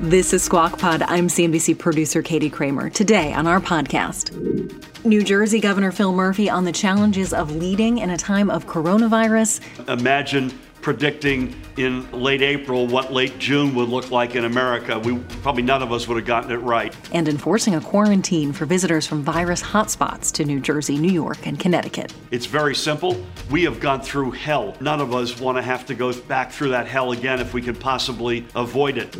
This is Squawk Pod. I'm CNBC producer Katie Kramer. Today on our podcast, New Jersey Governor Phil Murphy on the challenges of leading in a time of coronavirus. Imagine predicting in late April what late June would look like in America. We probably none of us would have gotten it right. And enforcing a quarantine for visitors from virus hotspots to New Jersey, New York, and Connecticut. It's very simple. We have gone through hell. None of us want to have to go back through that hell again if we can possibly avoid it.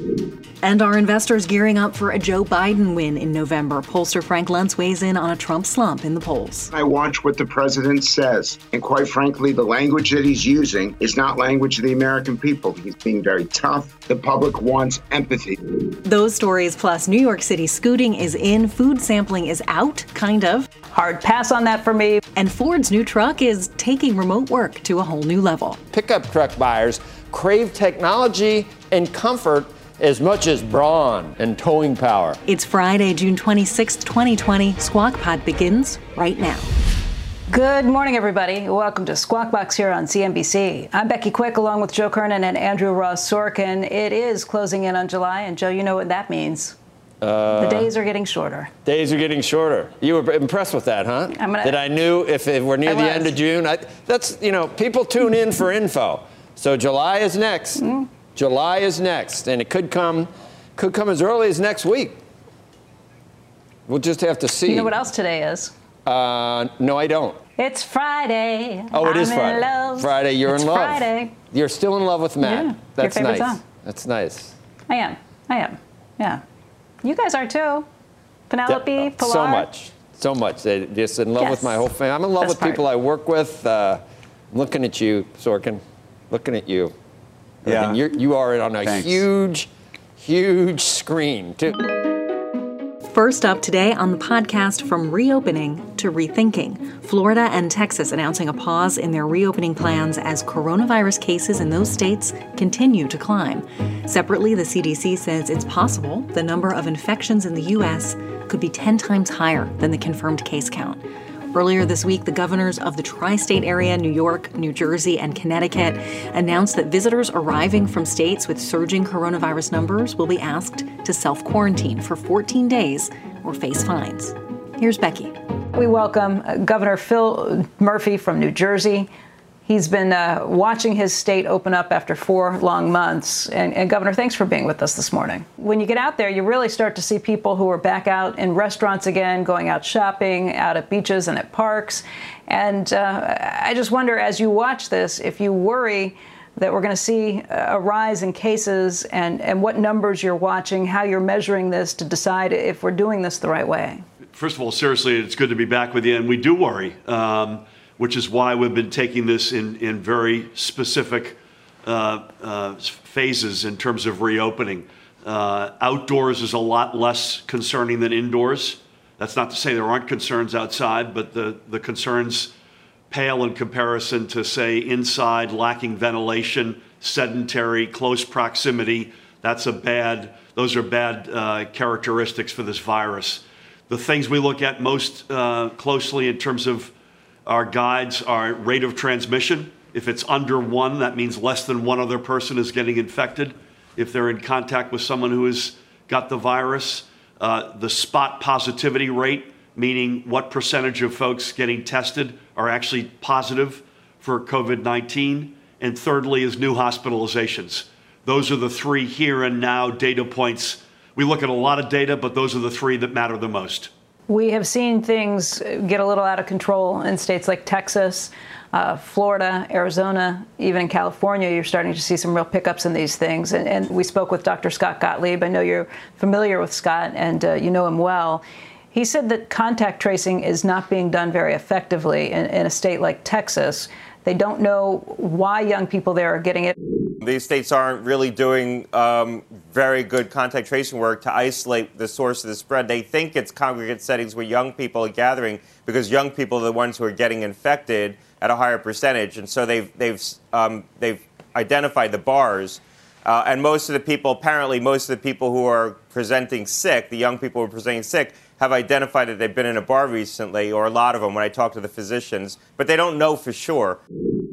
And our investors gearing up for a Joe Biden win in November. Pollster Frank Luntz weighs in on a Trump slump in the polls. I watch what the president says, and quite frankly, the language that he's using is not language language of the American people. He's being very tough. The public wants empathy. Those stories, plus New York City scooting is in, food sampling is out, kind of. Hard pass on that for me. And Ford's new truck is taking remote work to a whole new level. Pickup truck buyers crave technology and comfort as much as brawn and towing power. It's Friday, June 26, 2020. Squawk Pod begins right now. Good morning, everybody. Welcome to Squawk Box here on CNBC. I'm Becky Quick, along with Joe Kernan and Andrew Ross Sorkin. It is closing in on July, and Joe, you know what that means. Uh, the days are getting shorter. Days are getting shorter. You were impressed with that, huh? I'm gonna, that I knew if, if we're near I the was. end of June. I, that's you know, people tune in for info. So July is next. Mm-hmm. July is next, and it could come, could come as early as next week. We'll just have to see. You know what else today is? Uh, no, I don't. It's Friday. Oh, it I'm is Friday. Friday, you're it's in love. Friday. You're still in love with Matt. Yeah, That's your favorite nice. Song. That's nice. I am. I am. Yeah. You guys are too. Penelope, Pilar. So much. So much. They're just in love yes. with my whole family. I'm in love Best with part. people I work with. Uh, I'm looking at you, Sorkin. Looking at you. Yeah. You're, you are on a Thanks. huge, huge screen, too. First up today on the podcast from reopening to rethinking. Florida and Texas announcing a pause in their reopening plans as coronavirus cases in those states continue to climb. Separately, the CDC says it's possible the number of infections in the U.S. could be 10 times higher than the confirmed case count. Earlier this week, the governors of the tri state area, New York, New Jersey, and Connecticut, announced that visitors arriving from states with surging coronavirus numbers will be asked to self quarantine for 14 days or face fines. Here's Becky. We welcome uh, Governor Phil Murphy from New Jersey. He's been uh, watching his state open up after four long months. And, and, Governor, thanks for being with us this morning. When you get out there, you really start to see people who are back out in restaurants again, going out shopping, out at beaches and at parks. And uh, I just wonder, as you watch this, if you worry that we're going to see a rise in cases and, and what numbers you're watching, how you're measuring this to decide if we're doing this the right way. First of all, seriously, it's good to be back with you, and we do worry. Um, which is why we've been taking this in, in very specific uh, uh, phases in terms of reopening. Uh, outdoors is a lot less concerning than indoors. That's not to say there aren't concerns outside, but the, the concerns pale in comparison to, say, inside, lacking ventilation, sedentary, close proximity. That's a bad, those are bad uh, characteristics for this virus. The things we look at most uh, closely in terms of our guides are rate of transmission. If it's under one, that means less than one other person is getting infected. If they're in contact with someone who has got the virus, uh, the spot positivity rate, meaning what percentage of folks getting tested are actually positive for COVID 19. And thirdly, is new hospitalizations. Those are the three here and now data points. We look at a lot of data, but those are the three that matter the most. We have seen things get a little out of control in states like Texas, uh, Florida, Arizona, even in California. You're starting to see some real pickups in these things. And, and we spoke with Dr. Scott Gottlieb. I know you're familiar with Scott and uh, you know him well. He said that contact tracing is not being done very effectively in, in a state like Texas. They don't know why young people there are getting it. These states aren't really doing um, very good contact tracing work to isolate the source of the spread. They think it's congregate settings where young people are gathering because young people are the ones who are getting infected at a higher percentage, and so they've they've um, they've identified the bars. Uh, and most of the people, apparently, most of the people who are presenting sick, the young people who are presenting sick, have identified that they've been in a bar recently, or a lot of them when I talk to the physicians, but they don't know for sure.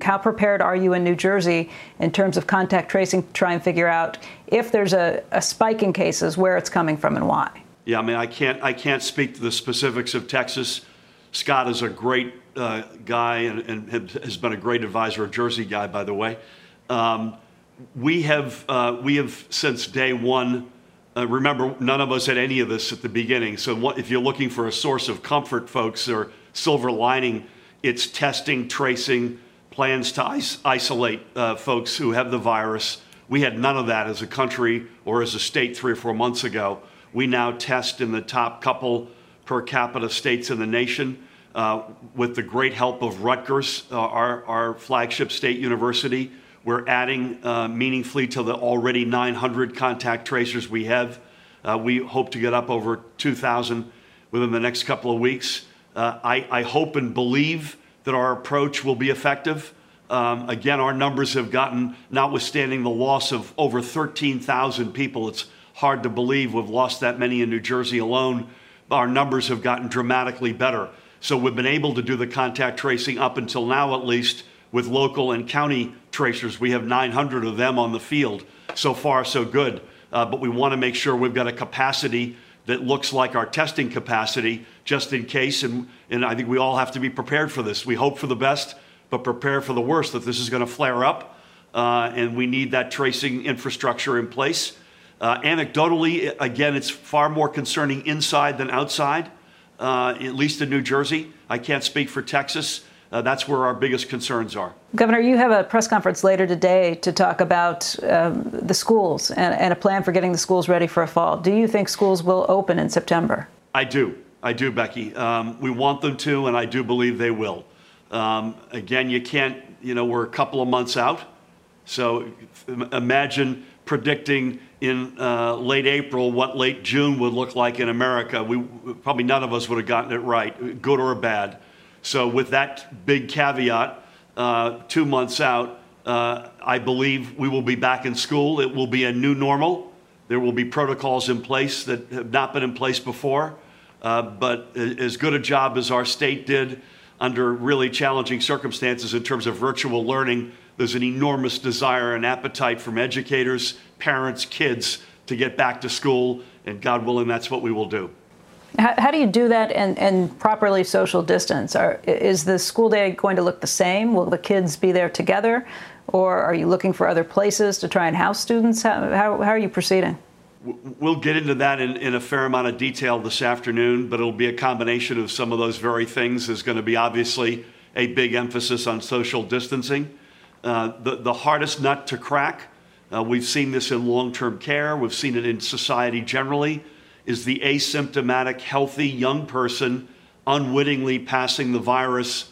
How prepared are you in New Jersey in terms of contact tracing to try and figure out if there's a, a spike in cases, where it's coming from and why? Yeah, I mean, I can't, I can't speak to the specifics of Texas. Scott is a great uh, guy and, and, has been a great advisor, a Jersey guy, by the way. Um, we have, uh, we have since day one uh, remember, none of us had any of this at the beginning. So, what, if you're looking for a source of comfort, folks, or silver lining, it's testing, tracing, plans to is- isolate uh, folks who have the virus. We had none of that as a country or as a state three or four months ago. We now test in the top couple per capita states in the nation. Uh, with the great help of Rutgers, uh, our, our flagship state university, we're adding uh, meaningfully to the already 900 contact tracers we have. Uh, we hope to get up over 2,000 within the next couple of weeks. Uh, I, hope and believe that our approach will be effective. Um, again, our numbers have gotten, notwithstanding the loss of over 13,000 people, it's hard to believe we've lost that many in New Jersey alone. Our numbers have gotten dramatically better. So we've been able to do the contact tracing up until now, at least, with local and county tracers. We have 900 of them on the field. So far, so good. Uh, but we want to make sure we've got a capacity that looks like our testing capacity just in case. And, and I think we all have to be prepared for this. We hope for the best, but prepare for the worst that this is going to flare up. Uh, and we need that tracing infrastructure in place. Uh, anecdotally, again, it's far more concerning inside than outside, uh, at least in New Jersey. I can't speak for Texas uh, that's where our biggest concerns are. Governor, you have a press conference later today to talk about um, the schools and, and, a plan for getting the schools ready for a fall. Do you think schools will open in September? I do. I do, Becky. Um, we want them to, and I do believe they will. Um, again, you can't, you know, we're a couple of months out. So imagine predicting in uh, late April what late June would look like in America. We probably none of us would have gotten it right, good or bad. So, with that big caveat, uh, two months out, uh, I believe we will be back in school. It will be a new normal. There will be protocols in place that have not been in place before. Uh, but as good a job as our state did under really challenging circumstances in terms of virtual learning, there's an enormous desire and appetite from educators, parents, kids to get back to school. And God willing, that's what we will do. How, how, do you do that and, and properly social distance? Are, is the school day going to look the same? Will the kids be there together? Or are you looking for other places to try and house students? How, how, how are you proceeding? We'll get into that in, in, a fair amount of detail this afternoon, but it'll be a combination of some of those very things. There's going to be obviously a big emphasis on social distancing. Uh, the, the hardest nut to crack, uh, we've seen this in long term care, we've seen it in society generally is the asymptomatic, healthy young person unwittingly passing the virus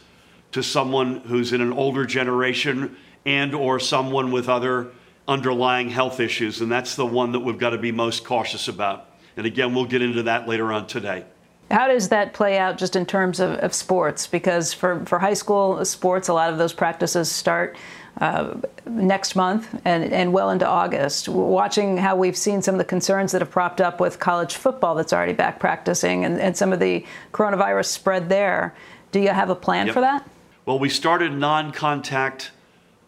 to someone who's in an older generation and or someone with other underlying health issues. And that's the one that we've got to be most cautious about. And again we'll get into that later on today. How does that play out just in terms of, of sports? Because for, for high school sports a lot of those practices start uh, next month and, and well into August. Watching how we've seen some of the concerns that have propped up with college football that's already back practicing and, and some of the coronavirus spread there. Do you have a plan yep. for that? Well, we started non contact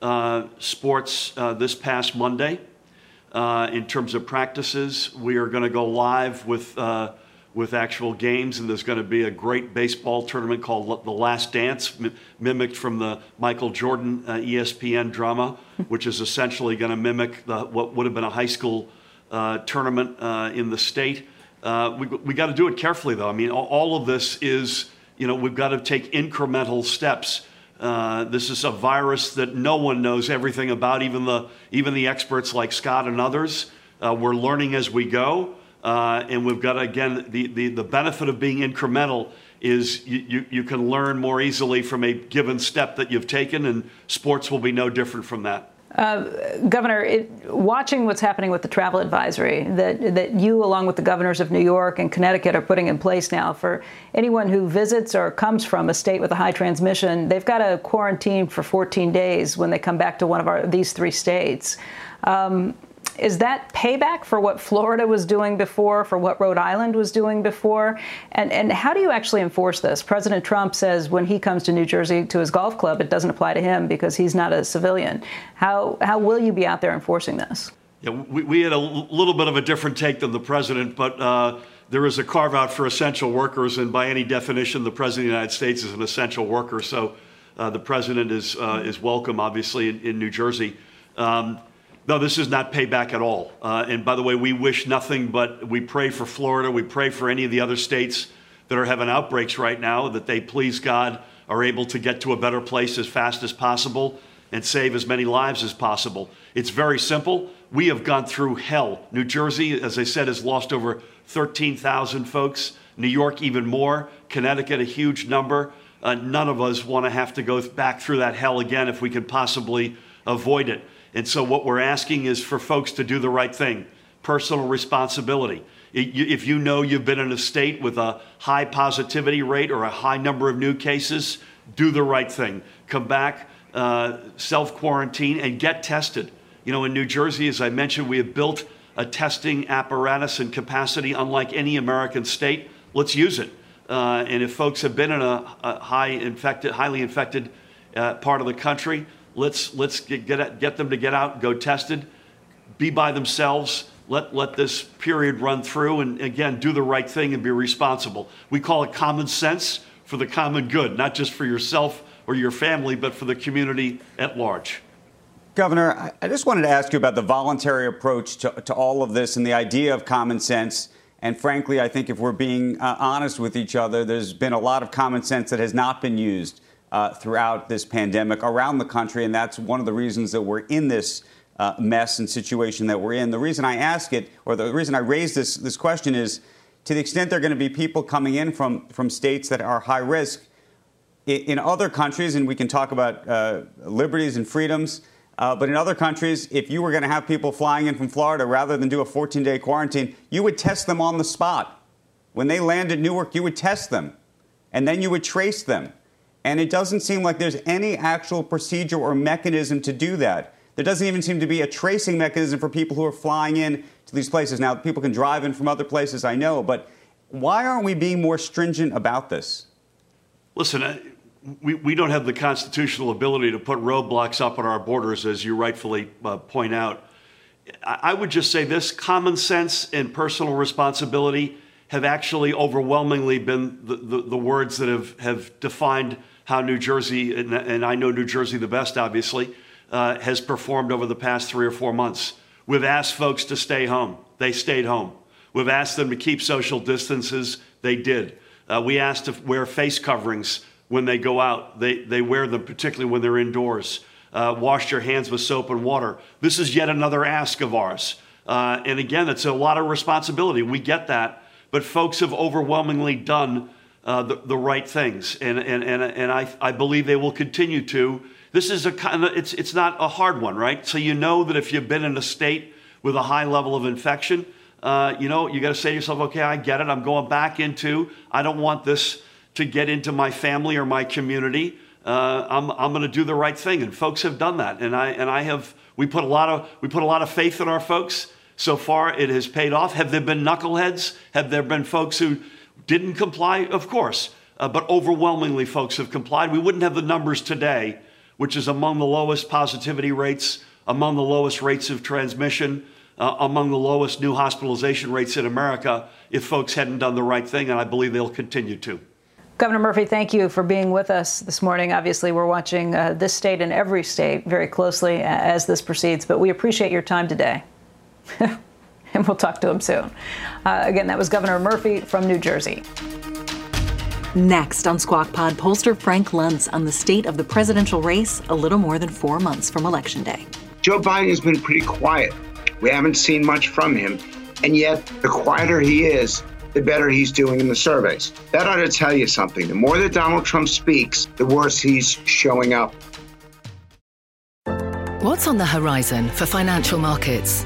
uh, sports uh, this past Monday. Uh, in terms of practices, we are going to go live with uh, with actual games, and there's going to be a great baseball tournament called The Last Dance, mimicked from the Michael Jordan uh, ESPN drama, which is essentially going to mimic the, what would have been a high school uh, tournament uh, in the state. Uh, we we got to do it carefully, though. I mean, all of this is, you know, we've got to take incremental steps. Uh, this is a virus that no one knows everything about, even the even the experts like Scott and others. Uh, we're learning as we go. Uh, and we've got, again, the, the, the benefit of being incremental is you, you, you, can learn more easily from a given step that you've taken, and sports will be no different from that. Uh, Governor, it, watching what's happening with the travel advisory that, that you, along with the governors of New York and Connecticut, are putting in place now for anyone who visits or comes from a state with a high transmission, they've got to quarantine for 14 days when they come back to one of our, these three states. Um, is that payback for what Florida was doing before, for what Rhode Island was doing before? And, and how do you actually enforce this? President Trump says when he comes to New Jersey to his golf club, it doesn't apply to him because he's not a civilian. How, how will you be out there enforcing this? Yeah, we, we had a little bit of a different take than the president, but uh, there is a carve out for essential workers, and by any definition, the president of the United States is an essential worker. So uh, the president is, uh, is welcome, obviously, in, in New Jersey. Um, no, this is not payback at all. Uh, and by the way, we wish nothing but we pray for Florida. We pray for any of the other states that are having outbreaks right now that they, please God, are able to get to a better place as fast as possible and save as many lives as possible. It's very simple. We have gone through hell. New Jersey, as I said, has lost over 13,000 folks. New York, even more. Connecticut, a huge number. Uh, none of us want to have to go back through that hell again if we can possibly avoid it. And so, what we're asking is for folks to do the right thing personal responsibility. If you know you've been in a state with a high positivity rate or a high number of new cases, do the right thing. Come back, uh, self quarantine, and get tested. You know, in New Jersey, as I mentioned, we have built a testing apparatus and capacity unlike any American state. Let's use it. Uh, and if folks have been in a, a high infected, highly infected uh, part of the country, Let's, let's get, get, get them to get out, go tested, be by themselves. Let, let this period run through and again, do the right thing and be responsible. We call it common sense for the common good, not just for yourself or your family, but for the community at large. Governor, I just wanted to ask you about the voluntary approach to, to all of this and the idea of common sense. And frankly, I think if we're being uh, honest with each other, there's been a lot of common sense that has not been used uh, throughout this pandemic around the country, and that's one of the reasons that we're in this uh, mess and situation that we're in. The reason I ask it, or the reason I raise this this question, is to the extent there are going to be people coming in from from states that are high risk. In other countries, and we can talk about uh, liberties and freedoms, uh, but in other countries, if you were going to have people flying in from Florida rather than do a 14 day quarantine, you would test them on the spot. When they land at Newark, you would test them, and then you would trace them. And it doesn't seem like there's any actual procedure or mechanism to do that. There doesn't even seem to be a tracing mechanism for people who are flying in to these places. Now, people can drive in from other places, I know, but why aren't we being more stringent about this? Listen, we, we don't have the constitutional ability to put roadblocks up on our borders, as you rightfully uh, point out. I would just say this common sense and personal responsibility have actually overwhelmingly been the, the, the words that have, have defined how New Jersey, and, and I know New Jersey the best, obviously, uh, has performed over the past three or four months. We've asked folks to stay home. They stayed home. We've asked them to keep social distances. They did. Uh, we asked to wear face coverings when they go out. They, they wear them, particularly when they're indoors. Uh, wash your hands with soap and water. This is yet another ask of ours. Uh, and again, it's a lot of responsibility. We get that. But folks have overwhelmingly done uh, the, the right things, and, and, and, and I, I believe they will continue to. This is a kind of, it's, it's not a hard one, right? So you know that if you've been in a state with a high level of infection, uh, you know, you got to say to yourself, okay, I get it. I'm going back into, I don't want this to get into my family or my community. Uh, I'm, I'm going to do the right thing. And folks have done that. And I, and I have, we put a lot of, we put a lot of faith in our folks. So far, it has paid off. Have there been knuckleheads? Have there been folks who didn't comply? Of course. Uh, but overwhelmingly, folks have complied. We wouldn't have the numbers today, which is among the lowest positivity rates, among the lowest rates of transmission, uh, among the lowest new hospitalization rates in America, if folks hadn't done the right thing, and I believe they'll continue to. Governor Murphy, thank you for being with us this morning. Obviously, we're watching uh, this state and every state very closely as this proceeds, but we appreciate your time today. and we'll talk to him soon. Uh, again, that was Governor Murphy from New Jersey. Next on Squawk Pod, pollster Frank Luntz on the state of the presidential race a little more than four months from Election Day. Joe Biden has been pretty quiet. We haven't seen much from him. And yet, the quieter he is, the better he's doing in the surveys. That ought to tell you something. The more that Donald Trump speaks, the worse he's showing up What's on the horizon for financial markets?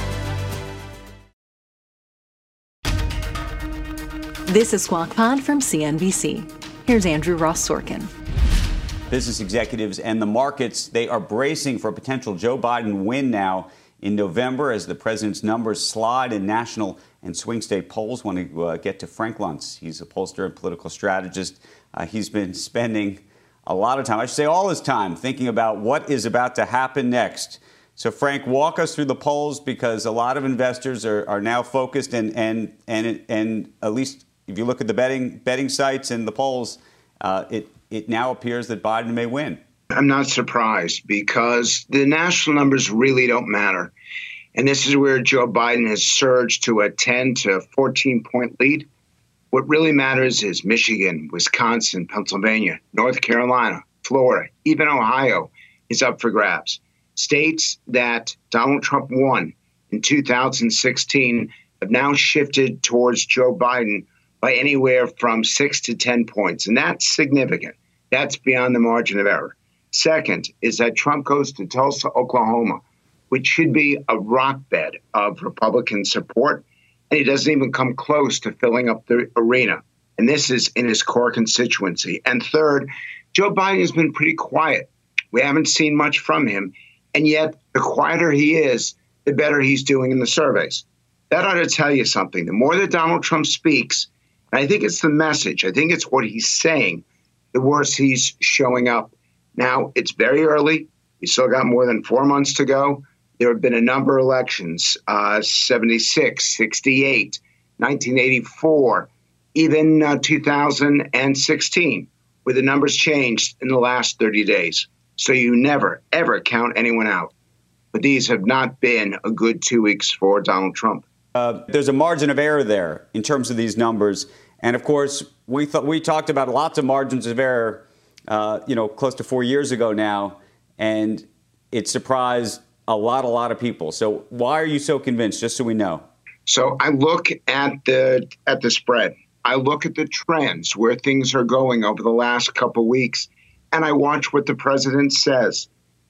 This is Squawk Pod from CNBC. Here's Andrew Ross Sorkin. Business executives and the markets, they are bracing for a potential Joe Biden win now in November as the president's numbers slide in national and swing state polls. Want to uh, get to Frank Luntz. He's a pollster and political strategist. Uh, he's been spending a lot of time, I should say all his time, thinking about what is about to happen next. So, Frank, walk us through the polls because a lot of investors are, are now focused and, and, and, and at least if you look at the betting betting sites and the polls, uh, it it now appears that Biden may win. I'm not surprised because the national numbers really don't matter. And this is where Joe Biden has surged to a 10 to 14 point lead. What really matters is Michigan, Wisconsin, Pennsylvania, North Carolina, Florida, even Ohio is up for grabs. States that Donald Trump won in 2016 have now shifted towards Joe Biden by anywhere from six to 10 points. And that's significant. That's beyond the margin of error. Second is that Trump goes to Tulsa, Oklahoma, which should be a rock bed of Republican support. And he doesn't even come close to filling up the arena. And this is in his core constituency. And third, Joe Biden has been pretty quiet. We haven't seen much from him. And yet, the quieter he is, the better he's doing in the surveys. That ought to tell you something. The more that Donald Trump speaks, I think it's the message. I think it's what he's saying. The worse he's showing up. Now, it's very early. We still got more than four months to go. There have been a number of elections uh, 76, 68, 1984, even uh, 2016, where the numbers changed in the last 30 days. So you never, ever count anyone out. But these have not been a good two weeks for Donald Trump. Uh, there's a margin of error there in terms of these numbers. And of course, we thought we talked about lots of margins of error, uh, you know, close to four years ago now, and it surprised a lot, a lot of people. So why are you so convinced? Just so we know. So I look at the at the spread. I look at the trends where things are going over the last couple weeks, and I watch what the president says.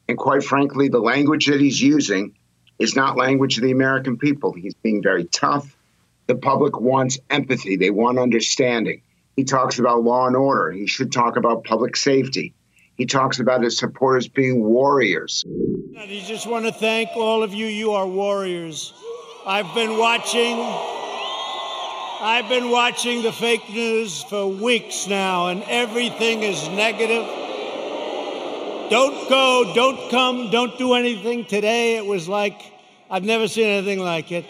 And quite frankly, the language that he's using is not language of the American people. He's being very tough. The public wants empathy, they want understanding. He talks about law and order. He should talk about public safety. He talks about his supporters being warriors. I just want to thank all of you. You are warriors. I've been watching. I've been watching the fake news for weeks now, and everything is negative. Don't go, don't come, don't do anything. Today it was like I've never seen anything like it.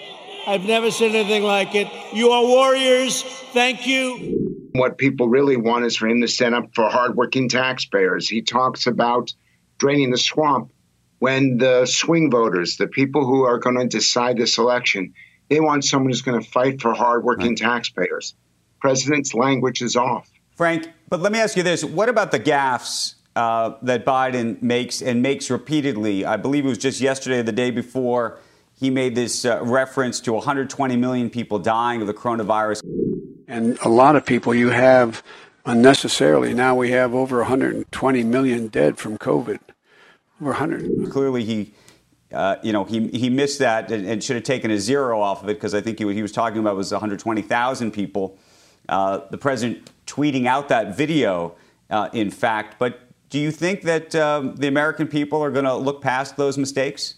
I've never seen anything like it. You are warriors. Thank you. What people really want is for him to stand up for hardworking taxpayers. He talks about draining the swamp when the swing voters, the people who are going to decide this election, they want someone who's going to fight for hardworking right. taxpayers. President's language is off. Frank, but let me ask you this: What about the gaffes uh, that Biden makes and makes repeatedly? I believe it was just yesterday, or the day before he made this uh, reference to 120 million people dying of the coronavirus. And a lot of people you have unnecessarily. Now we have over 120 million dead from COVID. Over 100. Clearly, he. Uh, you know, he, he missed that and, and, should have taken a zero off of it because I think he, he was talking about was 120,000 people. Uh, the president tweeting out that video, uh, in fact. But do you think that um, the American people are going to look past those mistakes?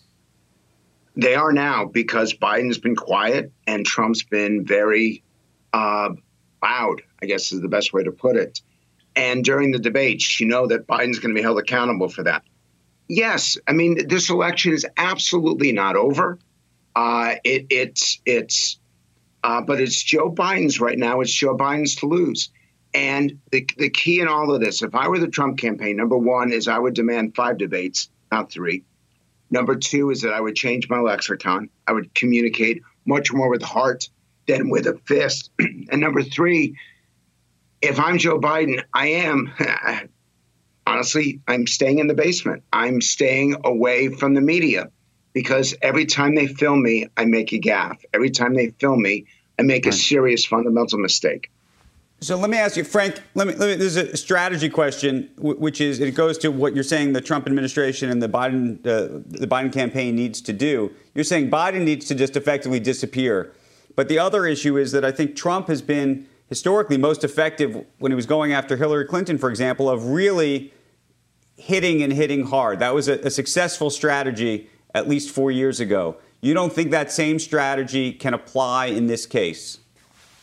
They are now because Biden's been quiet and Trump's been very uh, loud, I guess is the best way to put it. And during the debates, you know that Biden's going to be held accountable for that. Yes, I mean this election is absolutely not over. Uh, it, it's it's, uh, but it's Joe Biden's right now. It's Joe Biden's to lose. And the the key in all of this, if I were the Trump campaign, number one is I would demand five debates, not three. Number two is that I would change my lexicon. I would communicate much more with heart than with a fist. and number three, if I'm Joe Biden, I am honestly, I'm staying in the basement. I'm staying away from the media because every time they film me, I make a gaffe. Every time they film me, I make a serious fundamental mistake. So let me ask you, Frank. Let me. Let me there's a strategy question, which is it goes to what you're saying the Trump administration and the Biden uh, the Biden campaign needs to do. You're saying Biden needs to just effectively disappear, but the other issue is that I think Trump has been historically most effective when he was going after Hillary Clinton, for example, of really hitting and hitting hard. That was a, a successful strategy at least four years ago. You don't think that same strategy can apply in this case?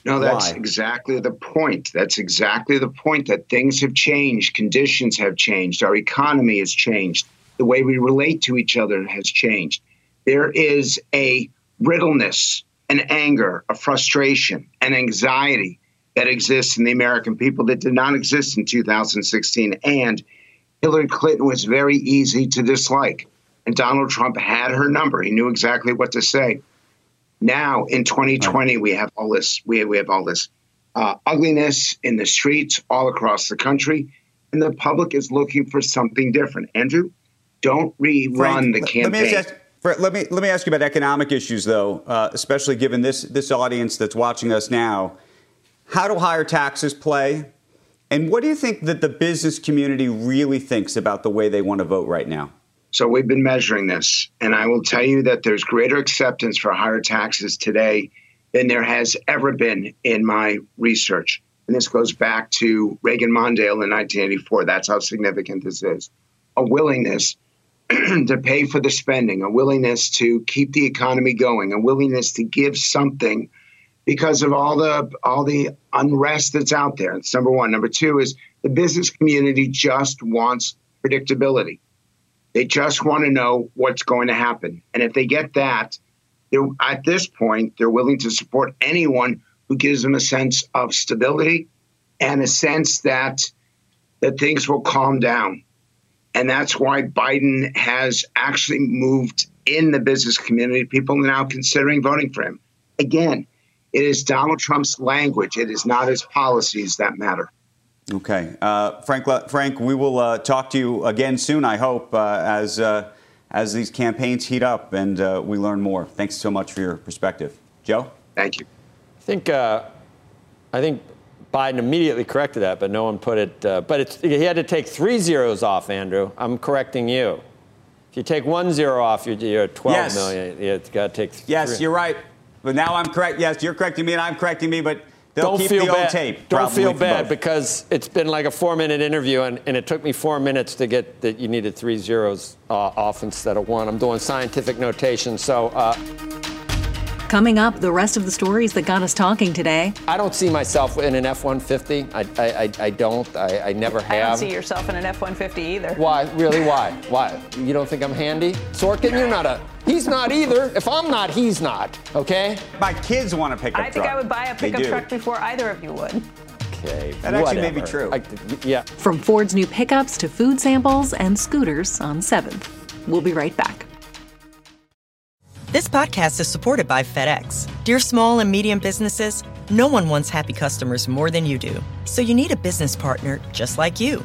No, that's Why? exactly the point. That's exactly the point that things have changed, conditions have changed, our economy has changed, the way we relate to each other has changed. There is a brittleness, an anger, a frustration, an anxiety that exists in the American people that did not exist in 2016. And Hillary Clinton was very easy to dislike. And Donald Trump had her number. He knew exactly what to say. Now in 2020, right. we have all this. We we have all this uh, ugliness in the streets all across the country, and the public is looking for something different. Andrew, don't rerun Frank, the campaign. Let me, ask, let me let me ask you about economic issues, though, uh, especially given this this audience that's watching us now. How do higher taxes play? And what do you think that the business community really thinks about the way they want to vote right now? So we've been measuring this, and I will tell you that there's greater acceptance for higher taxes today than there has ever been in my research. And this goes back to Reagan Mondale in 1984. That's how significant this is. A willingness to pay for the spending, a willingness to keep the economy going, a willingness to give something because of all the all the unrest that's out there. Number one. Number two is the business community just wants predictability. They just want to know what's going to happen. And if they get that, at this point, they're willing to support anyone who gives them a sense of stability and a sense that that things will calm down. And that's why Biden has actually moved in the business community. People are now considering voting for him. Again, it is Donald Trump's language. It is not his policies that matter. Okay, uh, Frank. Frank, we will uh, talk to you again soon. I hope uh, as uh, as these campaigns heat up and uh, we learn more. Thanks so much for your perspective, Joe. Thank you. I think uh, I think Biden immediately corrected that, but no one put it. but he had to take three zeros off. Andrew, I'm correcting you. If you take one zero off, you're, you're at 12 yes. million. You got to take. Yes, you you're right. But now I'm correct. Yes, you're correcting me, and I'm correcting me. But They'll don't feel bad. Tape, don't feel bad because it's been like a four-minute interview, and, and, it took me four minutes to get that you needed three zeros uh, off instead of one. I'm doing scientific notation, so. Uh, Coming up, the rest of the stories that got us talking today. I don't see myself in an F-150. I, I, I, don't. I, I never have. I don't see yourself in an F-150 either. Why? Really? Why? Why? You don't think I'm handy? Sorkin, you're not a. He's not either. If I'm not, he's not. Okay. My kids want a pickup truck. I think I would buy a pickup truck before either of you would. Okay. That actually may be true. I, yeah. From Ford's new pickups to food samples and scooters on 7th. We'll be right back. This podcast is supported by FedEx. Dear small and medium businesses, no one wants happy customers more than you do. So you need a business partner just like you.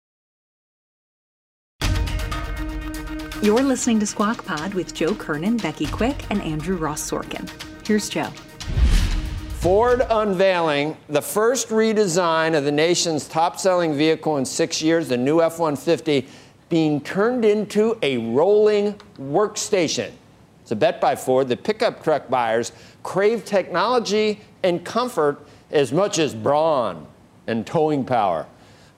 You're listening to Squawk Pod with Joe Kernan, Becky Quick, and Andrew Ross Sorkin. Here's Joe. Ford unveiling the first redesign of the nation's top selling vehicle in six years, the new F 150, being turned into a rolling workstation. It's a bet by Ford that pickup truck buyers crave technology and comfort as much as brawn and towing power.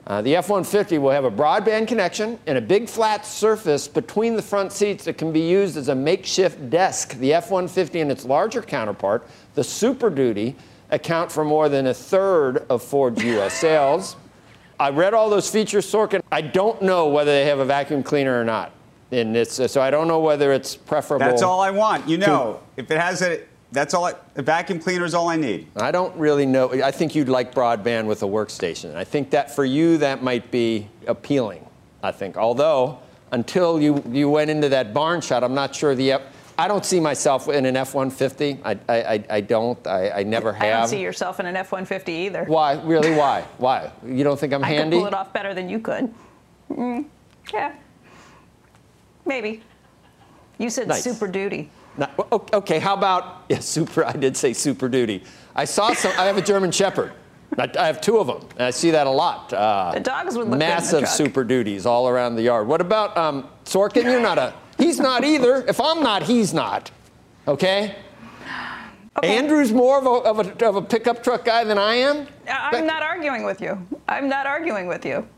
Uh, the F 150 will have a broadband connection and a big flat surface between the front seats that can be used as a makeshift desk. The F 150 and its larger counterpart, the Super Duty, account for more than a third of Ford's U.S. sales. I read all those features, Sorkin. I don't know whether they have a vacuum cleaner or not. And it's, so I don't know whether it's preferable. That's all I want. You know, if it has a that's all. I, a vacuum cleaner is all I need. I don't really know. I think you'd like broadband with a workstation. I think that for you that might be appealing. I think, although until you you went into that barn shot, I'm not sure the. I don't see myself in an F-150. I, I, I don't. I, I never have. I don't see yourself in an F-150 either. Why? Really? Why? Why? You don't think I'm I handy? I could pull it off better than you could. Mm, yeah. Maybe. You said nice. Super Duty. Not, okay, how about yeah, super? I did say super duty. I saw some. I have a German Shepherd. I, I have two of them, and I see that a lot. Uh, the dogs would look massive super duties all around the yard. What about um, Sorkin? You're not a. He's not either. If I'm not, he's not. Okay. Okay. Andrew's more of a, of, a, of a pickup truck guy than I am. I'm not arguing with you. I'm not arguing with you.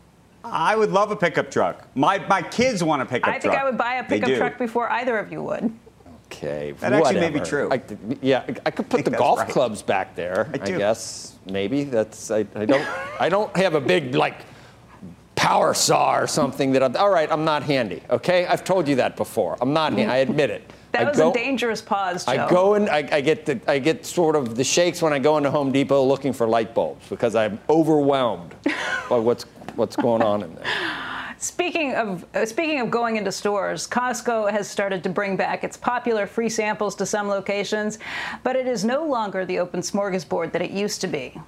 I would love a pickup truck. My, my kids want a pickup truck. I think I would buy a pickup truck before either of you would. Okay. That whatever. actually may be true. I, yeah, I could put I the golf right. clubs back there. I, I guess maybe that's. I, I don't. I don't have a big like power saw or something that. I'm, all right, I'm not handy. Okay, I've told you that before. I'm not handy. I admit it. That I was go, a dangerous pause, Joe. I go and I, I, get the I get sort of the shakes when I go into Home Depot looking for light bulbs because I'm overwhelmed by what's what's going on in there. Speaking of uh, speaking of going into stores, Costco has started to bring back its popular free samples to some locations, but it is no longer the open smorgasbord that it used to be.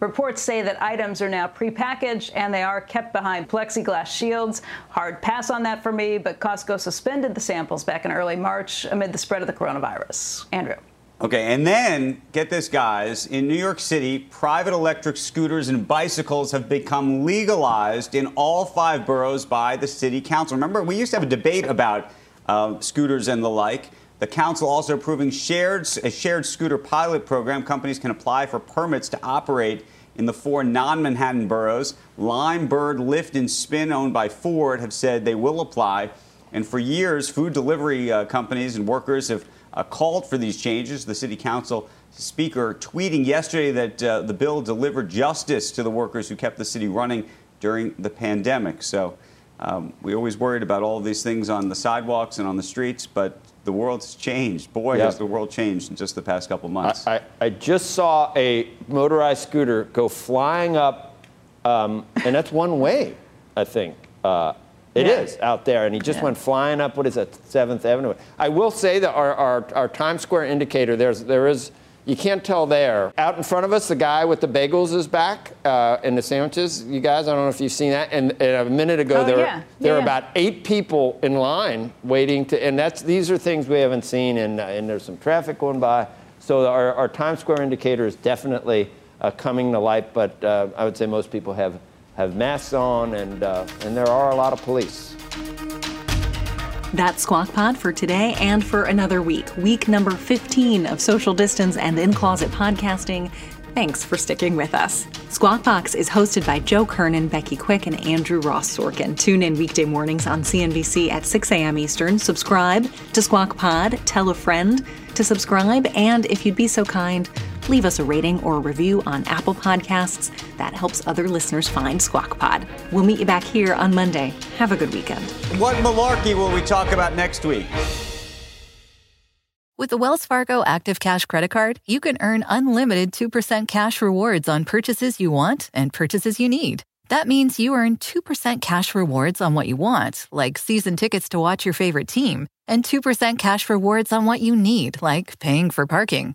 Reports say that items are now prepackaged and they are kept behind plexiglass shields. Hard pass on that for me, but Costco suspended the samples back in early March amid the spread of the coronavirus. Andrew. Okay, and then get this, guys. In New York City, private electric scooters and bicycles have become legalized in all five boroughs by the city council. Remember, we used to have a debate about uh, scooters and the like. The council also approving shared, a shared scooter pilot program. Companies can apply for permits to operate in the four non Manhattan boroughs. Lime, Bird, Lyft, and Spin, owned by Ford, have said they will apply. And for years, food delivery uh, companies and workers have uh, called for these changes. The city council speaker tweeting yesterday that uh, the bill delivered justice to the workers who kept the city running during the pandemic. So um, we always worried about all of these things on the sidewalks and on the streets, but the world's changed. Boy, yep. has the world changed in just the past couple months. I, I, I just saw a motorized scooter go flying up, um, and that's one way, I think. Uh, it yeah. is out there, and he just yeah. went flying up. What is that, Seventh Avenue? I will say that our, our, our Times Square indicator, there's there is you can't tell there. Out in front of us, the guy with the bagels is back uh, and the sandwiches. You guys, I don't know if you've seen that. And, and a minute ago, oh, there, yeah. there yeah, are about eight people in line waiting to. And that's these are things we haven't seen, and, uh, and there's some traffic going by. So our, our Times Square indicator is definitely uh, coming to light. But uh, I would say most people have have masks on, and, uh, and there are a lot of police. That's Squawk Pod for today and for another week. Week number 15 of Social Distance and In Closet podcasting. Thanks for sticking with us. Squawk Box is hosted by Joe Kernan, Becky Quick, and Andrew Ross Sorkin. Tune in weekday mornings on CNBC at 6 a.m. Eastern. Subscribe to Squawk Pod. Tell a friend to subscribe. And if you'd be so kind, leave us a rating or a review on Apple Podcasts. That helps other listeners find Squawk Pod. We'll meet you back here on Monday. Have a good weekend. What malarkey will we talk about next week? With the Wells Fargo Active Cash Credit Card, you can earn unlimited 2% cash rewards on purchases you want and purchases you need. That means you earn 2% cash rewards on what you want, like season tickets to watch your favorite team, and 2% cash rewards on what you need, like paying for parking.